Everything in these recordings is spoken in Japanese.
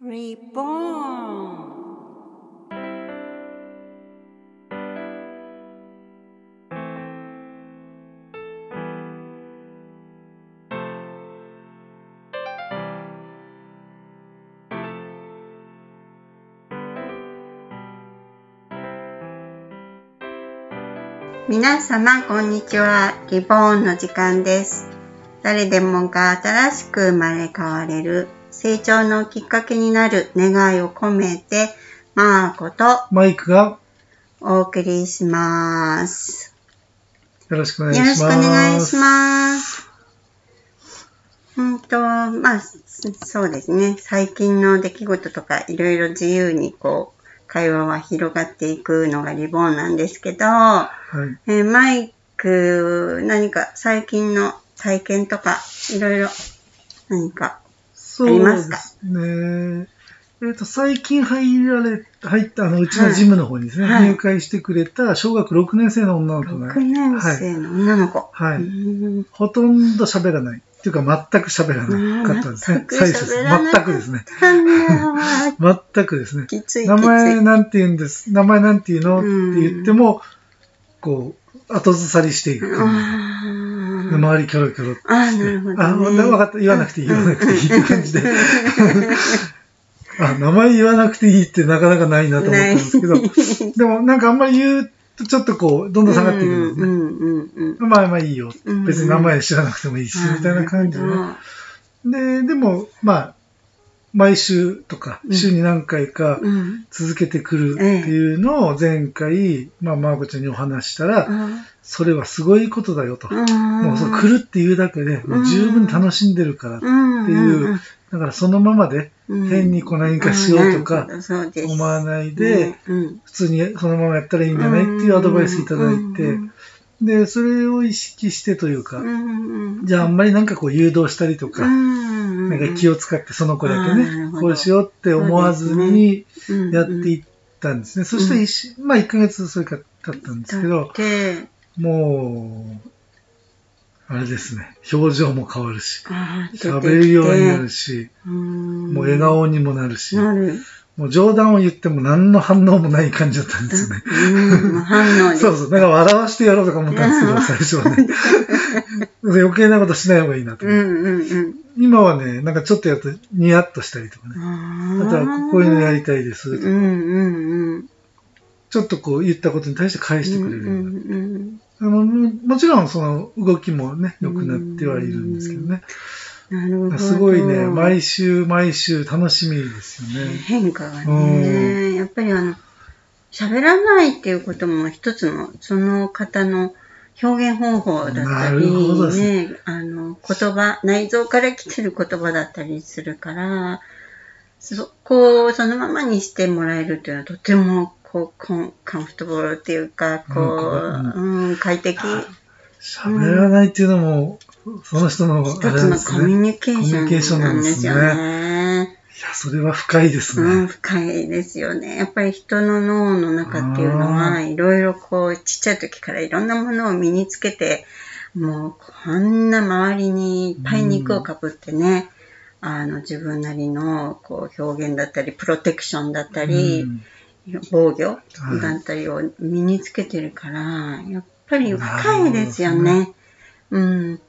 Reborn. 皆様、こんにちは。リボーンの時間です。誰でもが新しく生まれ変われる、成長のきっかけになる願いを込めて、マーコとマイクがお送りします。よろしくお願いよろしくおします。願いします。うんと、まあ、そそうですね。最近の出来事とか、いろいろ自由にこう、会話は広がっていくのがリボーンなんですけど、はい。えーマイク、何か最近の体験とか、いろいろ何か。そうですね。えっ、と、最近入られ、入った、あの、うちのジムの方にですね、はい入会してくれた小学6年生の女の子が、6年生の女の子。はい。うーんほとんど喋らない。っていうか、全く喋らなかったんですね。最初です全くですね。全くですね。きつい。名前なんて言うんです。名前なんて言うの？ってうん言っても、こう、後ずさりしていく。周りキョロキョロあー、なるほど、ね。あ、分かった。言わなくていい、言わなくていいって感じで。あ、名前言わなくていいってなかなかないなと思ったんですけど、でもなんかあんまり言うとちょっとこう、どんどん下がっていくのでね。うんうんうんうん。まあまあいいよ。うん別に名前知らなくてもいいし、みたいな感じでね。で、でも、まあ、毎週とか、うん。週に何回かうん。続けてくるっていうのを前回、まあ、マーコちゃんにお話したら、それはすごいことだよと。もうそう来るっていうだけで、もう十分楽しんでるから。っていうだからそのままで、変にこう何かしようとか思わないで、うん。普通にそのままやったらいいんじゃないっていうアドバイスいただいて、で、それを意識してというか、じゃああんまりなんかこう誘導したりとか、なんか気を使ってその子だけねこうしようって思わずににやっていったんですね。そしてまあ1ヶ月それから経ったんですけど、で、もう、あれですね、表情も変わるし、喋るようになるし、ももう笑顔にもなるし。もう冗談を言っても何の反応もない感じだったんですよね。うん反応でそうそう。なんか笑わしてやろうとか思ったんですけど、最初はね。余計なことしない方がいいなとう思って。んうんうん。今はね、なんかちょっとやるとニヤッとしたりとかね。ああとはこういうのやりたいですとか。うんうんうん。ちょっとこう言ったことに対して返してくれるような。うんうんあのももちろんその動きもね、良くなってはいるんですけどね。なるほど。すごいね、毎週毎週楽しみですよね。変化がね、やっぱりあの、喋らないっていうことも一つの、その方の表現方法だったり、ね、あの、言葉、内臓から来てる言葉だったりするから、そこをそのままにしてもらえるっていうのはとても、こう、コンカンフトボールっていうか、こう、うん、快適。喋らないっていうのも、その人の一つのコ。ミュニケーショョンなんんですよね。いや、それは深いですうん、ね。深いですよね。やっぱり人の脳の中っていうのは、いろいろこう、ちっちゃい時からいろんなものを身につけて、もう、こんな周りにいっぱい肉をかぶってね、あの、自分なりの、こう、表現だったり、プロテクションだったり、うん防御はいだったりを身につけてるから、やっぱり深いですよね。うん。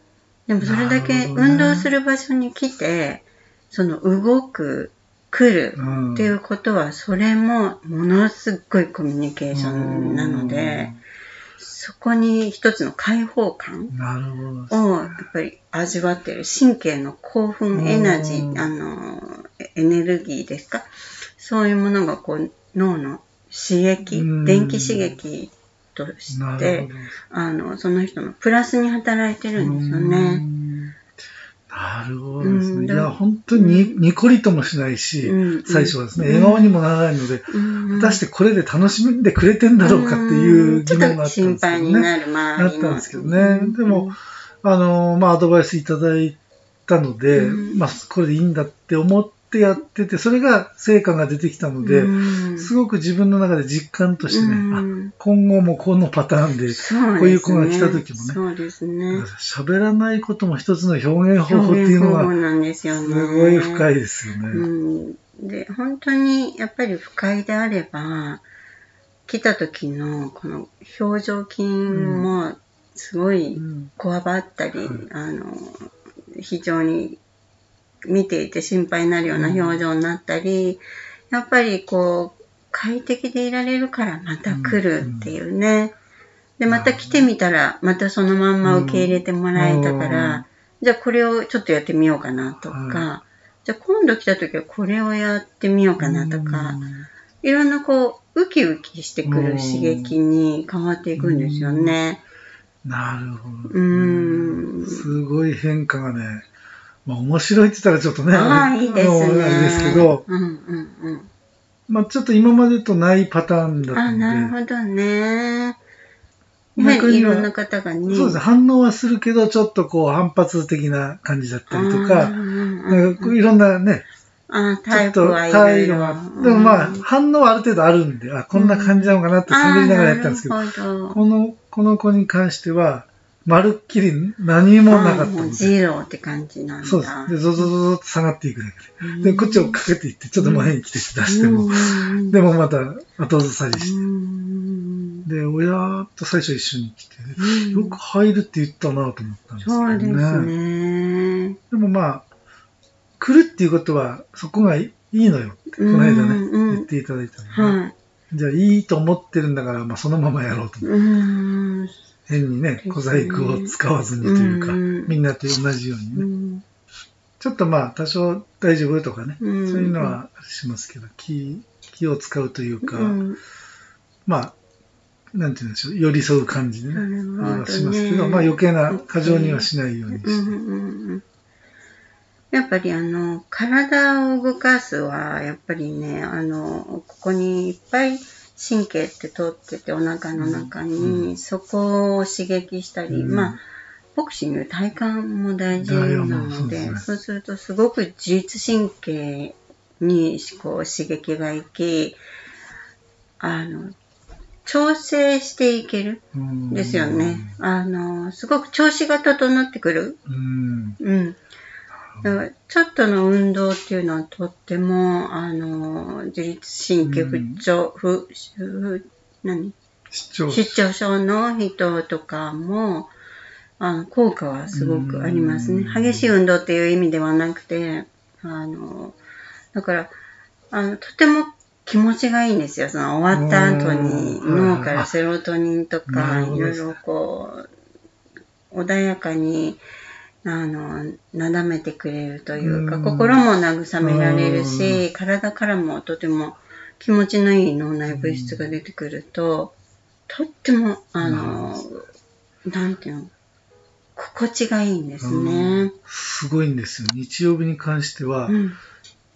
でもそれだけ運動する場所に来て、その動く、来るうん。っていうことは、それもものすっごいコミュニケーションなので、そこに一つの開放感。をやっぱり味わってる。神経の興奮エナジうん。ー、あの、エネルギーですか？そういうものがこう脳の刺激うん、電気刺激として、あの、その人のプラスに働いてるんですようね。ん。なるほどですうん。ね。いや、本当ににこりともしないし、うん。最初はですね、うん。笑顔にもならないので、うん。果たしてこれで楽しんでくれてんだろうかっていう疑問があったんですけどね。配になったんですけどね。でも、あの、まあ、アドバイスいただいたので、うん。まあ、これでいいんだって思っってやってて、それが成果が出てきたので、うん。すごく自分の中で実感としてね、今後もこのパターンで、こういう子が来た時もねそうですね。喋らないことも一つの表現方法っていうのが、表現方法なんですごい深いですよね。うん、で本当にやっぱり不快であれば来た時のこの表情筋もすごいうん。こわばったり、はい。あの非常に見ていて心配になるような表情になったり、やっぱりこう快適でいられるからまた来るっていうね。で、また来てみたら、またそのまんま受け入れてもらえたから、うん。じゃあこれをちょっとやってみようかなとか、はじゃあ今度来た時はこれをやってみようかなとか、いろんなこう、ウキウキしてくる刺激に変わっていくんですよね。なるほど、うーん。すごい変化がね、まあ面白いって言ったらちょっとね、ああ、いいでね。あれですけど、うんうんうん。まあちょっと今までとないパターンだったあ、なるので、ほどね。やはりいろんな方がね。そうですね、反応はするけど、ちょっとこう反発的な感じだったりとか、なんかいろんなね、あちょっとタイプはいろいろ。態度が、でもまあ反応はある程度あるんで、あ、こんな感じなのかなって探りながらやったんですけどこの、この子に関しては、まるっきり何もなかったあーもうので、ジローって感じなんだ。そうです。で、ゾゾゾゾっと下がっていくだけうんで。で、こっちをかけていって、ちょっと前に来て出しても、うんでもまた後ずさりしうんて、で、親と最初一緒に来て、うんよく入るって言ったなと思ったんですけどそうですね。ね。でもまあ、来るっていうことは、そこがいいのよって、この間ね、言っていただいたので、はい。じゃあいいと思ってるんだから、まあそのままやろうと。うん。変にね小細工を使わずにというか、うん。みんなと同じようにね。うん。ちょっとまあ、多少大丈夫とかね、うん。そういうのはしますけど、気、気を使うというか、うん。まあ、なんて言うんでしょう、寄り添う感じでね、ね。はしますけど、まあ余計な過剰にはしないようにして。やっぱりあの、体を動かすは、やっぱりね、あの、ここにいっぱい神経って通ってて、お腹の中に、うそこを刺激したり、うんまあ、ボクシング、体幹も大事なので、そうするとすごく自律神経にこう刺激がいき、あの、調整していけるうんですよね。あの、すごく調子が整ってくる。うん。うん。ちょっとの運動っていうのはとっても、あの、自律神経不調、不、不、何？失調症。の人とかも、あの効果はすごくありますね。うん。激しい運動っていう意味ではなくて、あの、だから、あの、とても気持ちがいいんですよ。その終わった後にうん。脳からセロトニンとなか、いろいろこう、穏やかに、あの、なだめてくれるというか、うん心も慰められるし、体からもとても気持ちのいい脳内物質が出てくると、とっても、あの、なんていうの、心地がいいんですね。すごいんですよ。日曜日に関してはう、ん。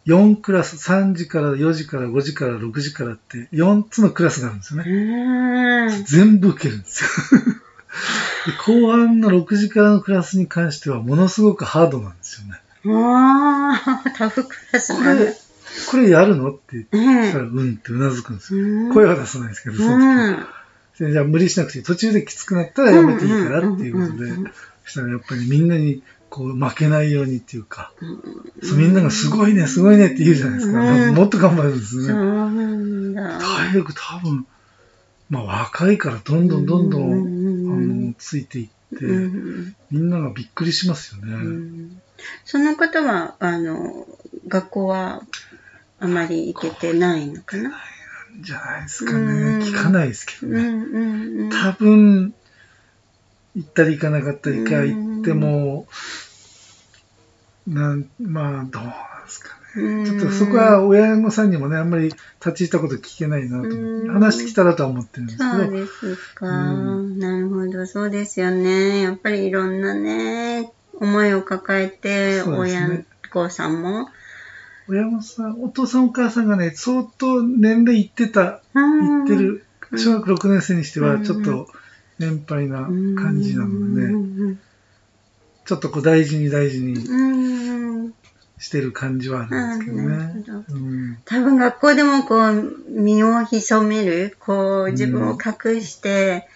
4クラス、3時から4時から5時から6時からって、4つのクラスがあるんですよね。うん。全部受けるんですよ。で後半の6時からのクラスに関しては、ものすごくハードなんですよね。ああ、タフクラスこ。れ、これやるのって言ったえら、うんってうなずくんですよ。うん声は出さないですけど、その時うん。でじゃあ無理しなくていい。途中できつくなったらやめていいからっていうことでそしたらやっぱりみんなにこう負けないようにっていうか、そうみんながすごいね、すごいねって言うじゃないですか。うんもっと頑張るんですね。体力多分、まあ若いからどんどんどんどん、の、ついていって、うんみんながびっくりしますよね。うんその方は、あの、学校はあまり行けてないのかな？じゃないですかうんね。聞かないですけどね。多分、行ったり行かなかったりか、行っても、なん、まあ、どうなんですかね。ちょっとそこは親御さんにもね、あんまり立ち入ったこと聞けないなと思って、うん。話してきたらとは思ってるんですけど、そうですか、うなるほど、そうですよね。やっぱりいろんなね、思いを抱えて、親子さんも。親御さん、お父さんお母さんがね、相当年齢いってた、うん。いってる、うん小学6年生にしてはうん。ちょっと年配な感じなのでうね、ん。ちょっとこう大事に大事にうんしてる感じはあるんですけどね。ほどうん多分学校でもこう、身を潜める、こう、自分を隠して、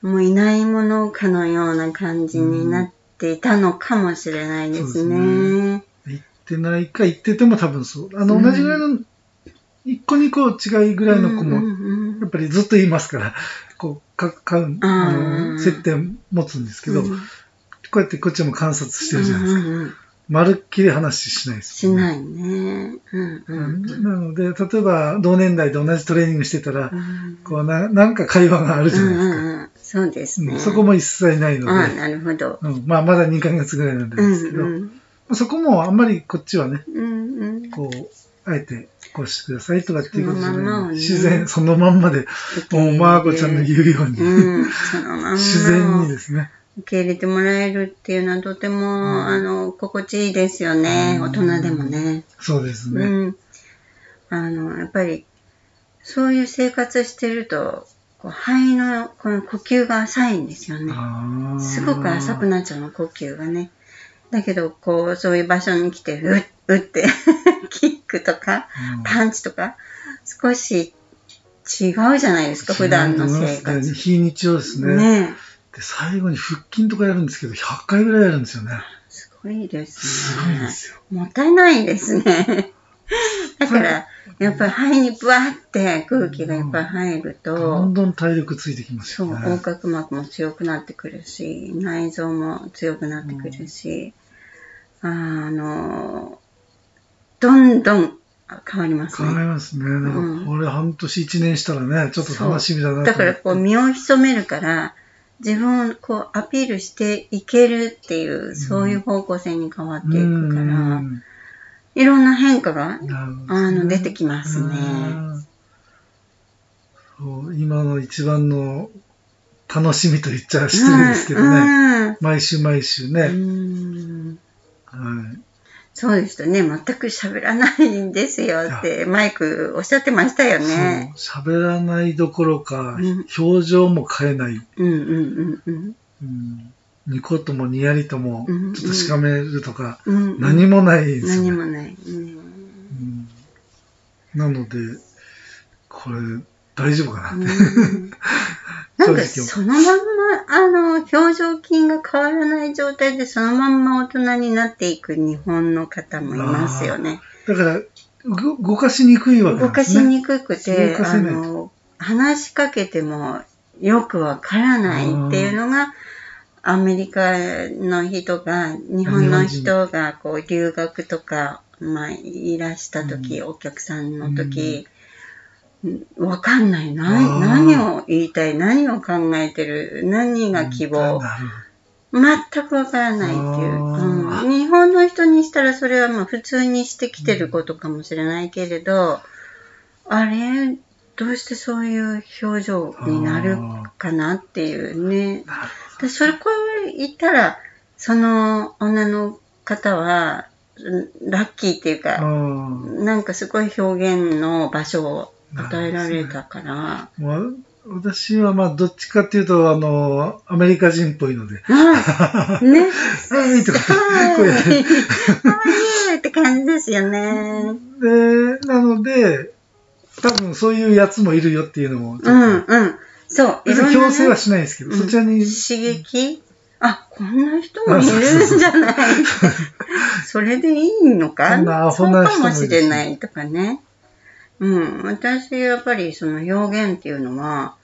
もういないものかのような感じになっていたのかもしれないですそうね。行ってないか行ってても多分そう。あの、うん同じぐらいの、一個二個違いぐらいの子も、うんうんやっぱりずっと言いますから、こう、か、か、あうんの、接点持つんですけど、うんこうやってこっちも観察してるじゃないですか。まるっきり話しないですね。ないね。うんうんなので、例えば同年代で同じトレーニングしてたらう、んこうな、なんか会話があるじゃないですか。うんうんうんそうですね。うんそこも一切ないので、あなるほど。うん、まあまだ2ヶ月ぐらいなんうですけど、んうんそこもあんまりこっちはね、うんうんこう、あえてこうしてくださいとかっていうことじゃそのまんまをねない。自然、そのまんまで、もうマーコちゃんの言うように、うん、自然にですね。受け入れてもらえるっていうのはとても、あの、心地いいですよね。うん大人でもね。そうですね。うん。あの、やっぱり、そういう生活してると、こう肺のこの呼吸が浅いんですよね。すごく浅くなっちゃうの、呼吸がね。だけど、こう、そういう場所に来て、うっ、うって、キックとか、うんパンチとか、少し違うじゃないですか、普段の生活。非日常ですね。ねえ。で、最後に腹筋とかやるんですけど、100回ぐらいやるんですよね。すごいですすね。ごいですよ。もったいないですね。だから、やっぱり肺にブワーって空気がいっぱい入るどとん、どん体力ついてきますそう、よね。横隔膜も強くなってくるし、内臓も強くなってくるし、あの、どんどん変わります考えね。ますね。だからうんこれ半年1年したらね、ちょっと楽しみだなと思ってだからこう身を潜めるから、自分をこうアピールしていけるっていう、そういう方向性に変わっていくから、うん。いろんな変化があの出てきますね。今の一番の楽しみと言っちゃ失礼ですけどね。うん。毎週毎週うね。ん。はいそうですよね。全く喋らないんですよって、マイクおっしゃってましたよね。喋らないどころか、うん表情も変えない。うんうんうんうんうんニコともニヤリともうん、ちょっとしかめるとか、うんうん。何もないですよね。何もない。うんうんなので、これ、大丈夫かなって。うんなんかそのまんま、あの、表情筋が変わらない状態でそのまんま大人になっていく日本の方もいますよね。だから、ご動かしにくいわけな動かし。にくくて、あの、話しかけてもよくわからないっていうのが、アメリカの人が、日本の人がこう留学とか、まあ、いらした時、お客さんの時、わかんない。あ何を言いたい？何を考えてる？何が希望？全くわからないっていう、うん。日本の人にしたらそれはまあ普通にしてきてることかもしれないけれど、あれ、どうしてそういう表情になるかなっていうね。でそれこれ言ったら、その女の方は、うんラッキーっていう。か、うん。なんかすごい表現の場所を与えられたから、まあ私はまあどっちかっていうと、あの、アメリカ人っぽいので、あね。はいとか、はい。こうやってはいって感じですよね。で、なので、多分そういうやつもいるよっていうのも、うんうん。そう。別に強制はねしないですけど、うん。そちらに、刺激？あ、こんな人もいるんじゃない？それでいいのか？そんなアそうホな人かももいるし。しれないとかね。うん。私、やっぱりその表現っていうのは、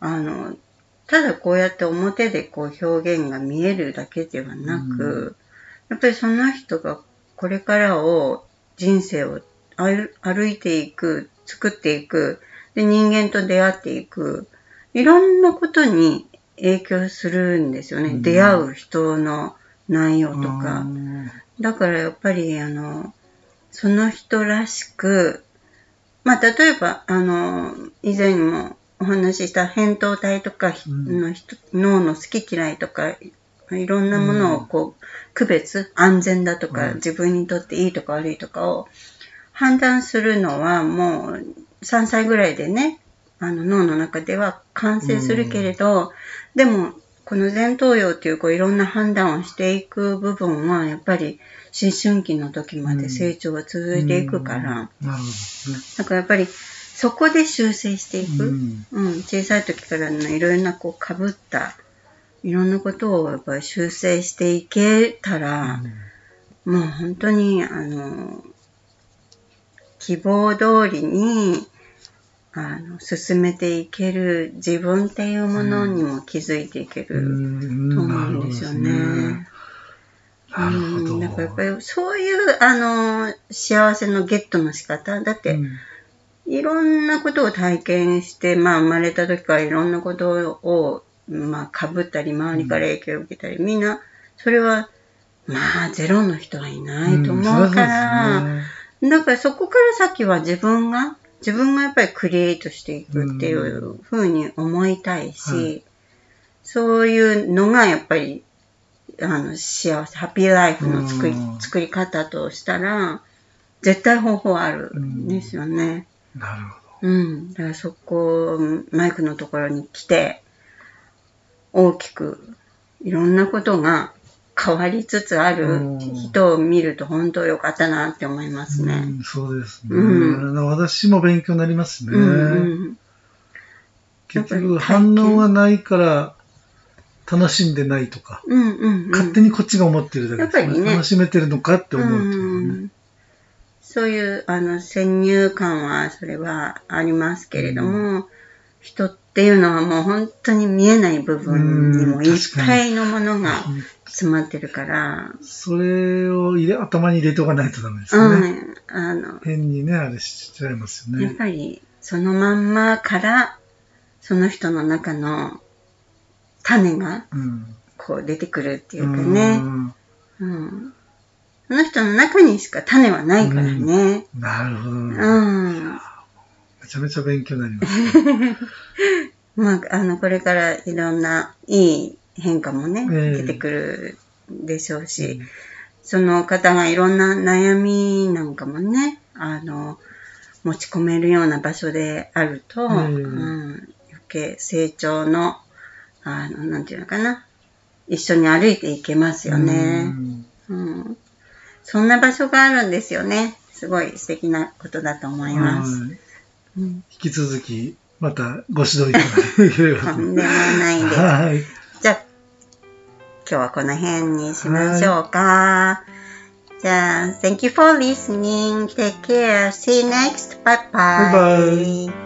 あの、ただこうやって表でこう表現が見えるだけではなく、やっぱりその人がこれからを人生を歩歩いていく、作っていく、で人間と出会っていく、いろんなことに影響するんですよね。うん出会う人の内容とうか。んだからやっぱりあの、その人らしく、まあ例えばあの、以前にもお話しした扁桃体とかうん。の人、脳の好き嫌いとか、いろんなものをこう、区別、安全だとか、うん自分にとっていいとか悪いとかを判断するのはもう3歳ぐらいでね、あの脳の中では完成するけれど、でもこの前頭葉っていうこういろんな判断をしていく部分はやっぱり思春期の時まで成長が続いていくから、なるほどね。だからやっぱりそこで修正していく、ううん。ん小さい時からのいろいろなこうかぶったいろんなことをやっぱり修正していけたら、もう本当にあの希望通りにあの進めていける自分っていうものにも気づいていけうるん。と思うんですよね。なるほど。うん、だからやっぱりそういうあの幸せのゲットの仕方。だって、うん。いろんなことを体験して、まあ生まれた時からいろんなことを、まあ被ったり、周りから影響を受けたり、みんな、それは、まあゼロの人はいないと思うから、うんだからそこから先は自分が、自分がやっぱりクリエイトしていくっていうふうに思いたいし、はい。そういうのがやっぱり、あの、幸せ、ハッピーライフの作りうん作り方としたら、絶対方法あるんですよね。なるほうん。だからそこ、マイクのところに来て、大きく、いろんなことが変わりつつある人を見ると本当良かったなって思いますど。ね。うんそうですね、う私も勉強になりますね。うんうん。結局反応がないから楽しんでないとか、うんうんうん。勝手にこっちが思ってるだけです、やっぱりね楽しめてるのかって思うっていうね。うんそういう、あの、先入観は、それはありますけれども、人っていうのはもう本当に見えない部分にもいっぱいのものがうん詰まってるから、それを入れ頭に入れておかないとダメですうね。ん、あの、変にね、あれしちゃいますよやっね。ぱりそのまんまから、その人の中の種がうん。こう出てくるっていうかね、んうん。その人の中にしか種はないからね。なるほど、ねうん。めちゃめちゃ勉強になります。まあ、あの、これからいろんないい変化もね、ええ出てくるでしょうし、その方がいろんな悩みなんかもね、あの、持ち込めるような場所であると、ええうん、余計成長の、あの、なんていうのかな、一緒に歩いていけますよね。うん。そんな場所があるんですよね。すごい素敵なことだと思います。はいうん、引き続き、またご指導いただければと。とんでもないです。はい。じゃあ、今日はこの辺にしましょうか。じゃあ、Thank you for listening. Take care. See you next. Bye bye. Bye bye.